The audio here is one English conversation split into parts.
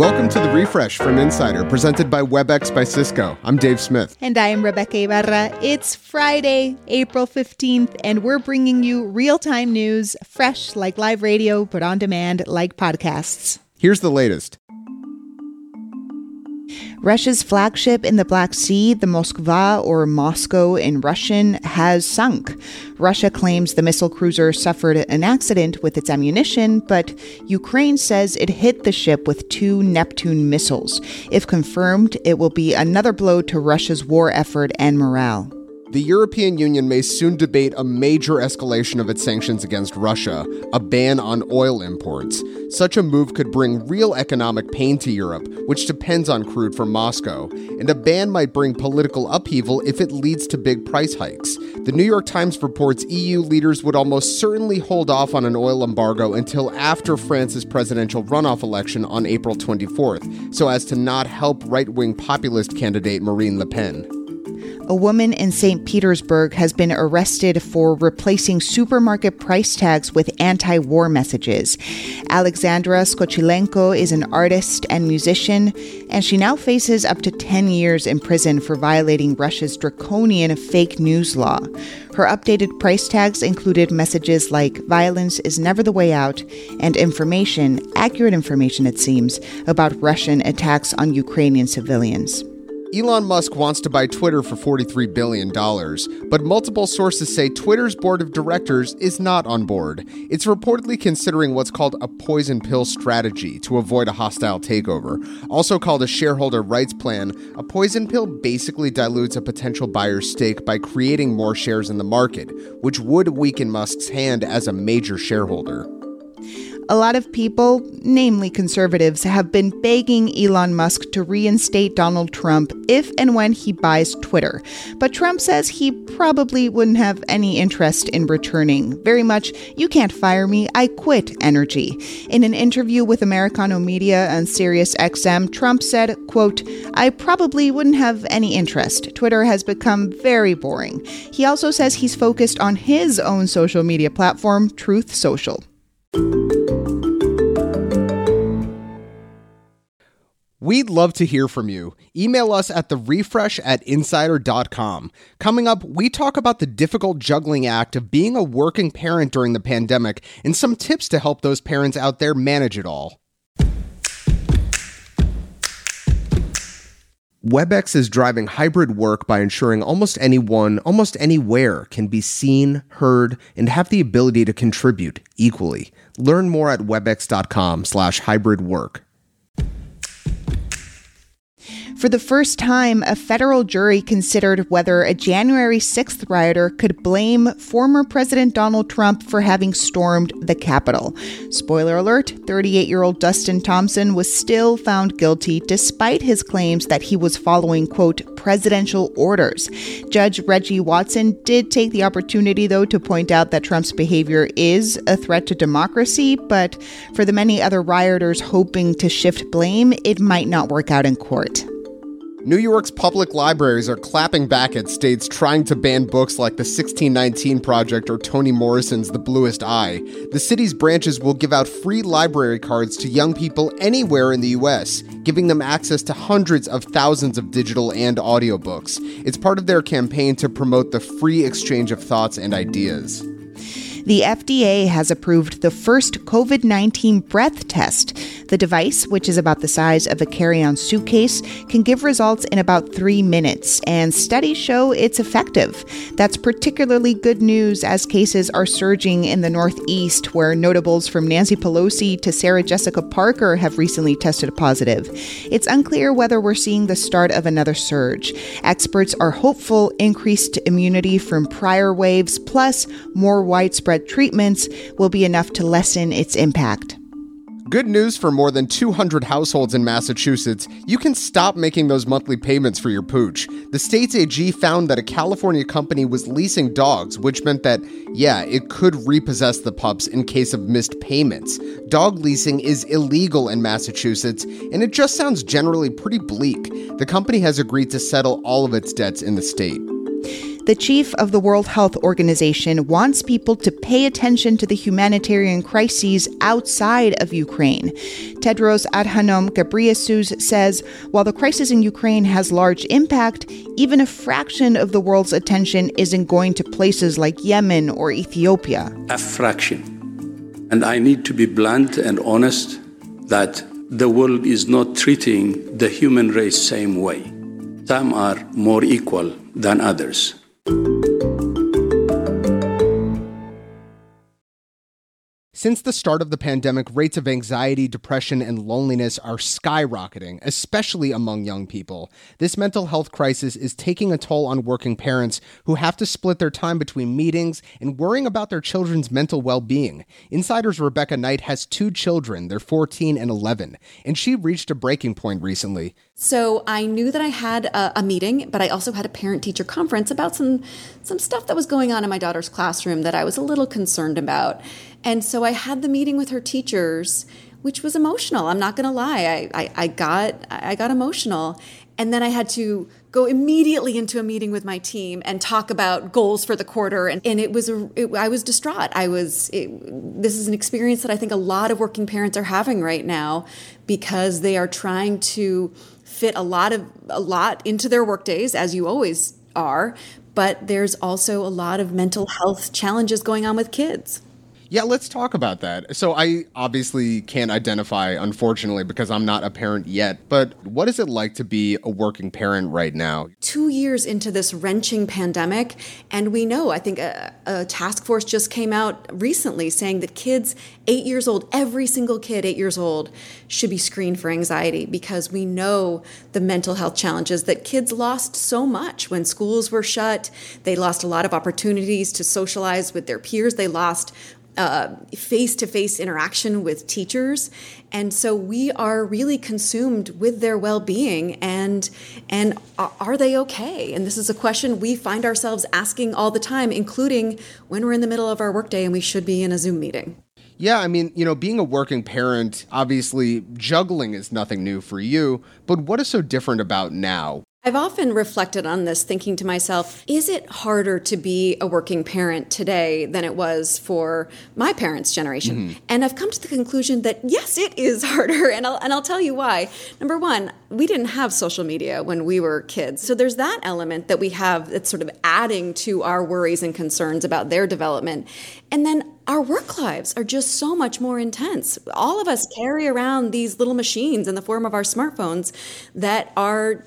Welcome to the refresh from Insider, presented by WebEx by Cisco. I'm Dave Smith. And I'm Rebeca Ibarra. It's Friday, April 15th, and we're bringing you real time news, fresh like live radio, but on demand like podcasts. Here's the latest. Russia's flagship in the Black Sea, the Moskva or Moscow in Russian, has sunk. Russia claims the missile cruiser suffered an accident with its ammunition, but Ukraine says it hit the ship with two Neptune missiles. If confirmed, it will be another blow to Russia's war effort and morale. The European Union may soon debate a major escalation of its sanctions against Russia, a ban on oil imports. Such a move could bring real economic pain to Europe, which depends on crude from Moscow, and a ban might bring political upheaval if it leads to big price hikes. The New York Times reports EU leaders would almost certainly hold off on an oil embargo until after France's presidential runoff election on April 24th, so as to not help right wing populist candidate Marine Le Pen a woman in St. Petersburg has been arrested for replacing supermarket price tags with anti war messages. Alexandra Skochilenko is an artist and musician, and she now faces up to 10 years in prison for violating Russia's draconian fake news law. Her updated price tags included messages like violence is never the way out and information, accurate information it seems, about Russian attacks on Ukrainian civilians. Elon Musk wants to buy Twitter for $43 billion, but multiple sources say Twitter's board of directors is not on board. It's reportedly considering what's called a poison pill strategy to avoid a hostile takeover. Also called a shareholder rights plan, a poison pill basically dilutes a potential buyer's stake by creating more shares in the market, which would weaken Musk's hand as a major shareholder a lot of people, namely conservatives, have been begging Elon Musk to reinstate Donald Trump if and when he buys Twitter. But Trump says he probably wouldn't have any interest in returning. Very much, you can't fire me, I quit energy. In an interview with Americano Media and Sirius XM, Trump said, quote, I probably wouldn't have any interest. Twitter has become very boring. He also says he's focused on his own social media platform, Truth Social. We'd love to hear from you. Email us at the refresh at insider.com. Coming up, we talk about the difficult juggling act of being a working parent during the pandemic and some tips to help those parents out there manage it all. WebEx is driving hybrid work by ensuring almost anyone, almost anywhere, can be seen, heard, and have the ability to contribute equally. Learn more at webex.com slash hybrid work. For the first time, a federal jury considered whether a January 6th rioter could blame former President Donald Trump for having stormed the Capitol. Spoiler alert 38 year old Dustin Thompson was still found guilty despite his claims that he was following, quote, presidential orders. Judge Reggie Walton did take the opportunity, though, to point out that Trump's behavior is a threat to democracy, but for the many other rioters hoping to shift blame, it might not work out in court. New York's public libraries are clapping back at states trying to ban books like the 1619 Project or Toni Morrison's The Bluest Eye. The city's branches will give out free library cards to young people anywhere in the US, giving them access to hundreds of thousands of digital and audiobooks. It's part of their campaign to promote the free exchange of thoughts and ideas. The FDA has approved the first COVID 19 breath test. The device, which is about the size of a carry on suitcase, can give results in about three minutes, and studies show it's effective. That's particularly good news as cases are surging in the Northeast, where notables from Nancy Pelosi to Sarah Jessica Parker have recently tested positive. It's unclear whether we're seeing the start of another surge. Experts are hopeful increased immunity from prior waves, plus more widespread treatments, will be enough to lessen its impact. Good news for more than 200 households in Massachusetts. You can stop making those monthly payments for your pooch. The state's AG found that a California company was leasing dogs, which meant that, yeah, it could repossess the pups in case of missed payments. Dog leasing is illegal in Massachusetts, and it just sounds generally pretty bleak. The company has agreed to settle all of its debts in the state. The chief of the World Health Organization wants people to pay attention to the humanitarian crises outside of Ukraine. Tedros Adhanom Ghebreyesus says while the crisis in Ukraine has large impact, even a fraction of the world's attention isn't going to places like Yemen or Ethiopia. A fraction. And I need to be blunt and honest that the world is not treating the human race same way. Some are more equal than others. Thank you. Since the start of the pandemic, rates of anxiety, depression, and loneliness are skyrocketing, especially among young people. This mental health crisis is taking a toll on working parents who have to split their time between meetings and worrying about their children's mental well being. Insider's Rebecca Knight has two children, they're 14 and 11, and she reached a breaking point recently. So I knew that I had a, a meeting, but I also had a parent teacher conference about some some stuff that was going on in my daughter's classroom that I was a little concerned about. And so I had the meeting with her teachers, which was emotional. I'm not going to lie. I, I, I got I got emotional, and then I had to go immediately into a meeting with my team and talk about goals for the quarter. And, and it was a, it, I was distraught. I was it, this is an experience that I think a lot of working parents are having right now because they are trying to fit a lot of a lot into their work days as you always are but there's also a lot of mental health challenges going on with kids yeah, let's talk about that. So, I obviously can't identify, unfortunately, because I'm not a parent yet, but what is it like to be a working parent right now? Two years into this wrenching pandemic, and we know, I think a, a task force just came out recently saying that kids eight years old, every single kid eight years old, should be screened for anxiety because we know the mental health challenges that kids lost so much when schools were shut. They lost a lot of opportunities to socialize with their peers. They lost face to face interaction with teachers. And so we are really consumed with their well being and, and are they okay? And this is a question we find ourselves asking all the time, including when we're in the middle of our workday and we should be in a Zoom meeting. Yeah, I mean, you know, being a working parent, obviously juggling is nothing new for you, but what is so different about now? I've often reflected on this, thinking to myself, is it harder to be a working parent today than it was for my parents' generation? Mm-hmm. And I've come to the conclusion that yes, it is harder. And I'll, and I'll tell you why. Number one, we didn't have social media when we were kids. So there's that element that we have that's sort of adding to our worries and concerns about their development. And then our work lives are just so much more intense. All of us carry around these little machines in the form of our smartphones that are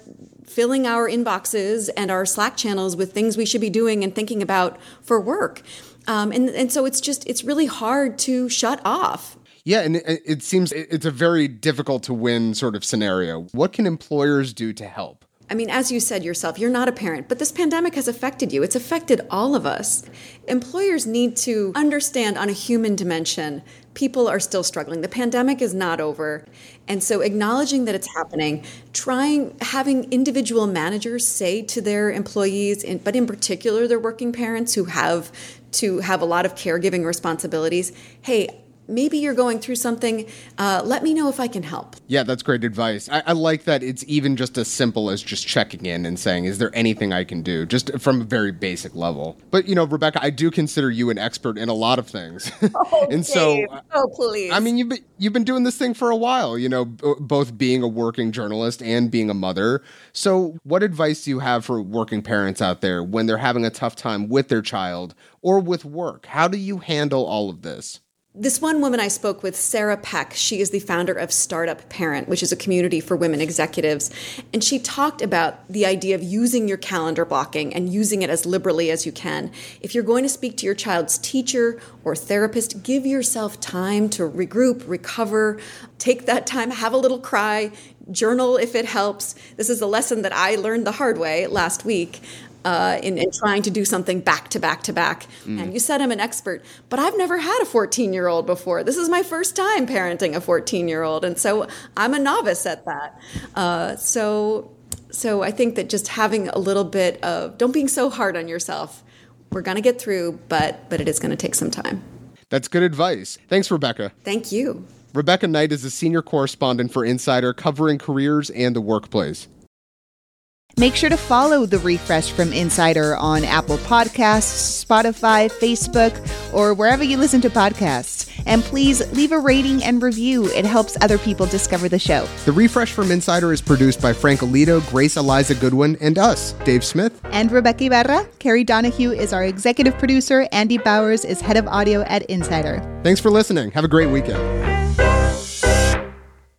filling our inboxes and our Slack channels with things we should be doing and thinking about for work. Um, and, and so it's just, it's really hard to shut off. Yeah, and it, it seems it's a very difficult to win sort of scenario. What can employers do to help? I mean, as you said yourself, you're not a parent, but this pandemic has affected you. It's affected all of us. Employers need to understand on a human dimension people are still struggling. The pandemic is not over. And so acknowledging that it's happening, trying having individual managers say to their employees, but in particular their working parents who have to have a lot of caregiving responsibilities, hey, maybe you're going through something. Uh, let me know if I can help. Yeah, that's great advice. I, I, like that it's even just as simple as just checking in and saying, is there anything I can do? Just from a very basic level. But, you know, Rebecca, I do consider you an expert in a lot of things. Oh, and so, oh, please. I mean, you've been, you've been doing this thing for a while, you know, b- both being a working journalist and being a mother. So, what advice do you have for working parents out there when they're having a tough time with their child or with work? How do you handle all of this? This one woman I spoke with, Sarah Peck, she is the founder of Startup Parent, which is a community for women executives. And she talked about the idea of using your calendar blocking and using it as liberally as you can. If you're going to speak to your child's teacher or therapist, give yourself time to regroup, recover, take that time, have a little cry, journal if it helps. This is a lesson that I learned the hard way last week uh, in, in, trying to do something back to back to back. Mm. And you said I'm an expert, but I've never had a 14 year old before. This is my first time parenting a 14 year old, and so I'm a novice at that. Uh, so, so I think that just having a little bit of don't being so hard on yourself. We're gonna get through, but but it is gonna take some time. That's good advice. Thanks, Rebecca. Thank you. Rebecca Knight is a senior correspondent for Insider covering careers and the workplace. Make sure to follow The Refresh from Insider on Apple Podcasts, Spotify, Facebook, or wherever you listen to podcasts. And please leave a rating and review. It helps other people discover the show. The Refresh from Insider is produced by Frank Alito, Grace Eliza Goodwin, and us, Dave Smith. And Rebeca Ibarra. Carrie Donahue is our executive producer. Andy Bowers is head of audio at Insider. Thanks for listening. Have a great weekend.